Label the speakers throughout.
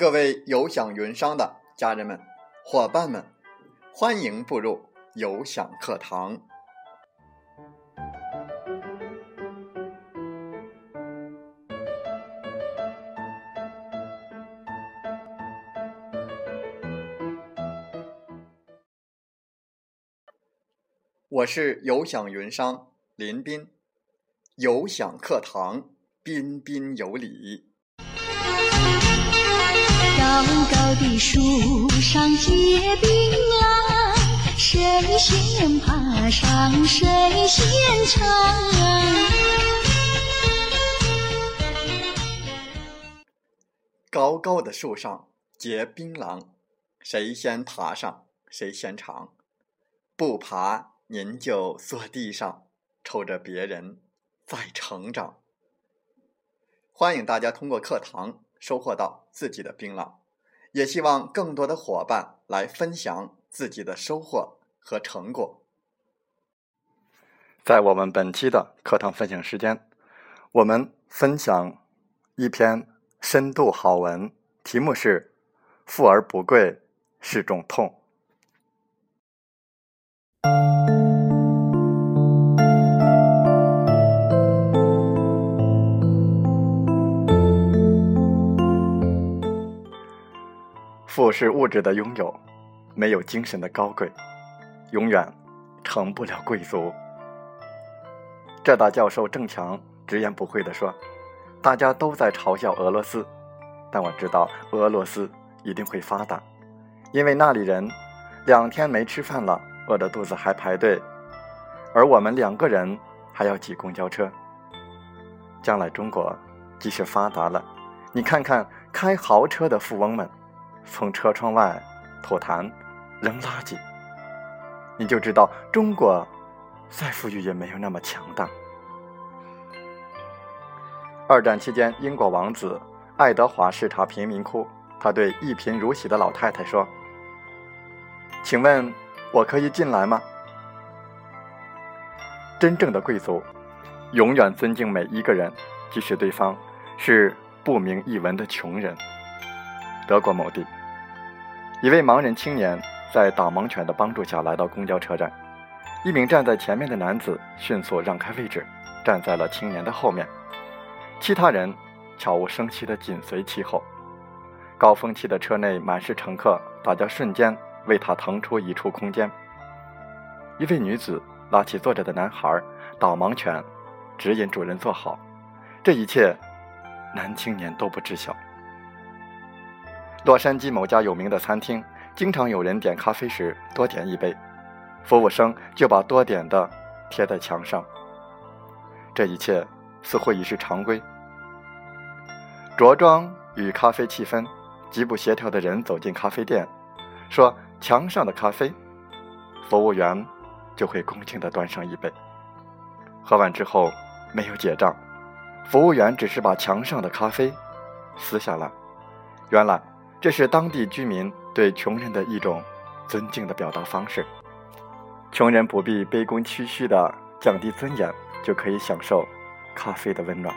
Speaker 1: 各位有享云商的家人们、伙伴们，欢迎步入有享课堂。我是有享云商林斌，有享课堂彬彬有礼。
Speaker 2: 高高的树上结槟榔，谁先爬上谁先尝。
Speaker 1: 高高的树上结槟榔，谁先爬上谁先尝。不爬您就坐地上，瞅着别人在成长。欢迎大家通过课堂收获到自己的槟榔，也希望更多的伙伴来分享自己的收获和成果。
Speaker 3: 在我们本期的课堂分享时间，我们分享一篇深度好文，题目是“富而不贵是种痛”。富是物质的拥有，没有精神的高贵，永远成不了贵族。浙大教授郑强直言不讳地说：“大家都在嘲笑俄罗斯，但我知道俄罗斯一定会发达，因为那里人两天没吃饭了，饿着肚子还排队，而我们两个人还要挤公交车。将来中国即使发达了，你看看开豪车的富翁们。”从车窗外吐痰、扔垃圾，你就知道中国再富裕也没有那么强大。二战期间，英国王子爱德华视察贫民窟，他对一贫如洗的老太太说：“请问我可以进来吗？”真正的贵族永远尊敬每一个人，即使对方是不明一文的穷人。德国某地。一位盲人青年在导盲犬的帮助下来到公交车站，一名站在前面的男子迅速让开位置，站在了青年的后面，其他人悄无声息地紧随其后。高峰期的车内满是乘客，大家瞬间为他腾出一处空间。一位女子拉起坐着的男孩，导盲犬指引主人坐好。这一切，男青年都不知晓。洛杉矶某家有名的餐厅，经常有人点咖啡时多点一杯，服务生就把多点的贴在墙上。这一切似乎已是常规。着装与咖啡气氛极不协调的人走进咖啡店，说：“墙上的咖啡。”服务员就会恭敬地端上一杯。喝完之后没有结账，服务员只是把墙上的咖啡撕下来。原来。这是当地居民对穷人的一种尊敬的表达方式。穷人不必卑躬屈膝的降低尊严，就可以享受咖啡的温暖。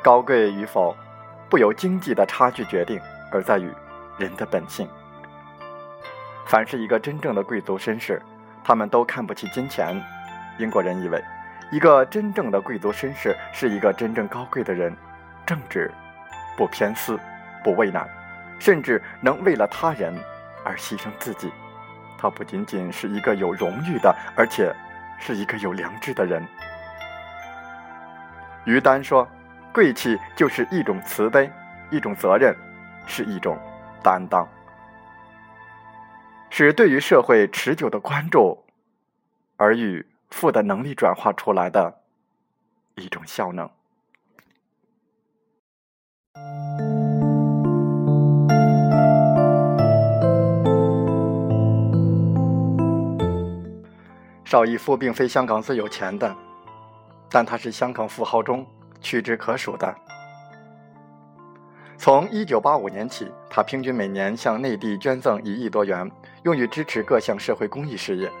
Speaker 3: 高贵与否，不由经济的差距决定，而在于人的本性。凡是一个真正的贵族绅士，他们都看不起金钱。英国人以为，一个真正的贵族绅士是一个真正高贵的人，正直，不偏私，不畏难。甚至能为了他人而牺牲自己，他不仅仅是一个有荣誉的，而且是一个有良知的人。于丹说：“贵气就是一种慈悲，一种责任，是一种担当，是对于社会持久的关注，而与富的能力转化出来的一种效能。”邵逸夫并非香港最有钱的，但他是香港富豪中屈指可数的。从1985年起，他平均每年向内地捐赠一亿多元，用于支持各项社会公益事业。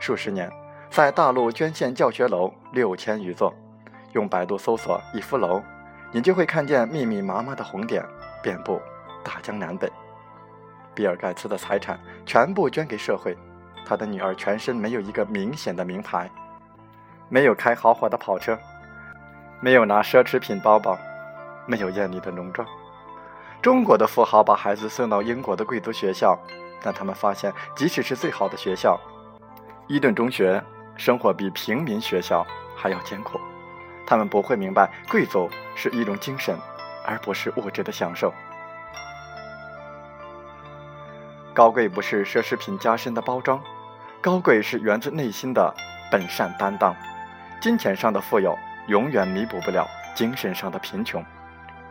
Speaker 3: 数十年，在大陆捐献教学楼六千余座。用百度搜索“逸夫楼”，你就会看见密密麻麻的红点遍布大江南北。比尔盖茨的财产全部捐给社会，他的女儿全身没有一个明显的名牌，没有开豪华的跑车，没有拿奢侈品包包，没有艳丽的浓妆。中国的富豪把孩子送到英国的贵族学校，但他们发现，即使是最好的学校，伊顿中学，生活比平民学校还要艰苦。他们不会明白，贵族是一种精神，而不是物质的享受。高贵不是奢侈品加深的包装，高贵是源自内心的本善担当。金钱上的富有永远弥补不了精神上的贫穷，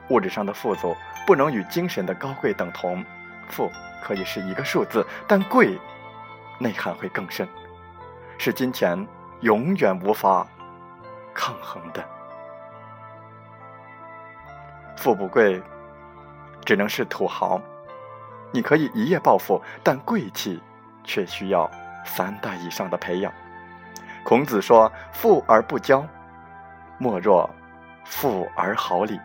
Speaker 3: 物质上的富足不能与精神的高贵等同。富可以是一个数字，但贵内涵会更深，是金钱永远无法抗衡的。富不贵，只能是土豪。你可以一夜暴富，但贵气却需要三代以上的培养。孔子说：“富而不骄，莫若富而好礼。”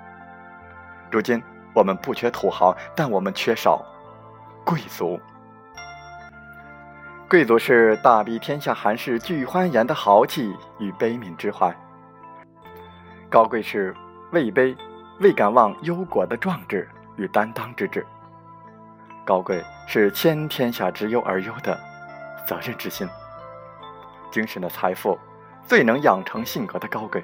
Speaker 3: 如今我们不缺土豪，但我们缺少贵族。贵族是大庇天下寒士俱欢颜的豪气与悲悯之怀；高贵是位卑未敢忘忧国的壮志与担当之志。高贵是先天下之忧而忧的责任之心。精神的财富最能养成性格的高贵，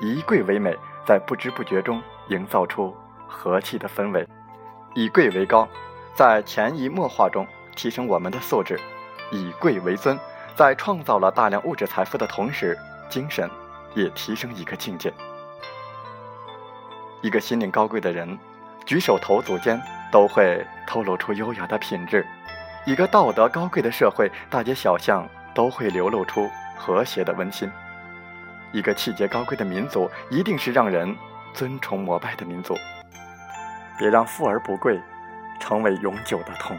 Speaker 3: 以贵为美，在不知不觉中营造出和气的氛围；以贵为高，在潜移默化中提升我们的素质；以贵为尊，在创造了大量物质财富的同时，精神也提升一个境界。一个心灵高贵的人，举手投足间。都会透露出优雅的品质。一个道德高贵的社会，大街小巷都会流露出和谐的温馨。一个气节高贵的民族，一定是让人尊崇膜拜的民族。别让富而不贵成为永久的痛。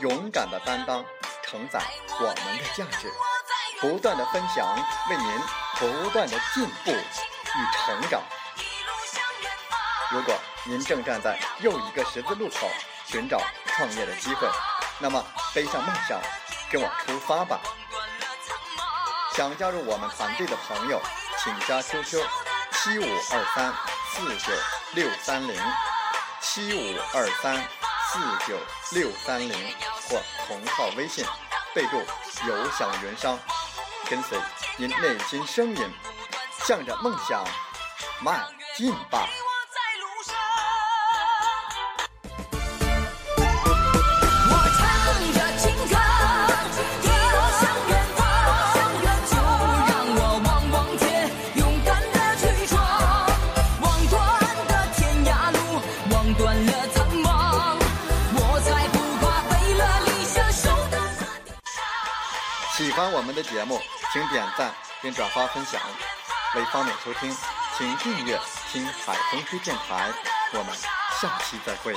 Speaker 1: 勇敢的担当，承载我们的价值。不断的分享，为您不断的进步与成长。如果您正站在又一个十字路口寻找创业的机会，那么背上梦想，跟我出发吧！想加入我们团队的朋友，请加 QQ 七五二三四九六三零七五二三四九六三零或同号微信，备注“有享云商”，跟随您内心声音，向着梦想迈进吧！喜喜欢我们的节目，请点赞并转发分享。为方便收听，请订阅“听海风吹电台”。我们下期再会。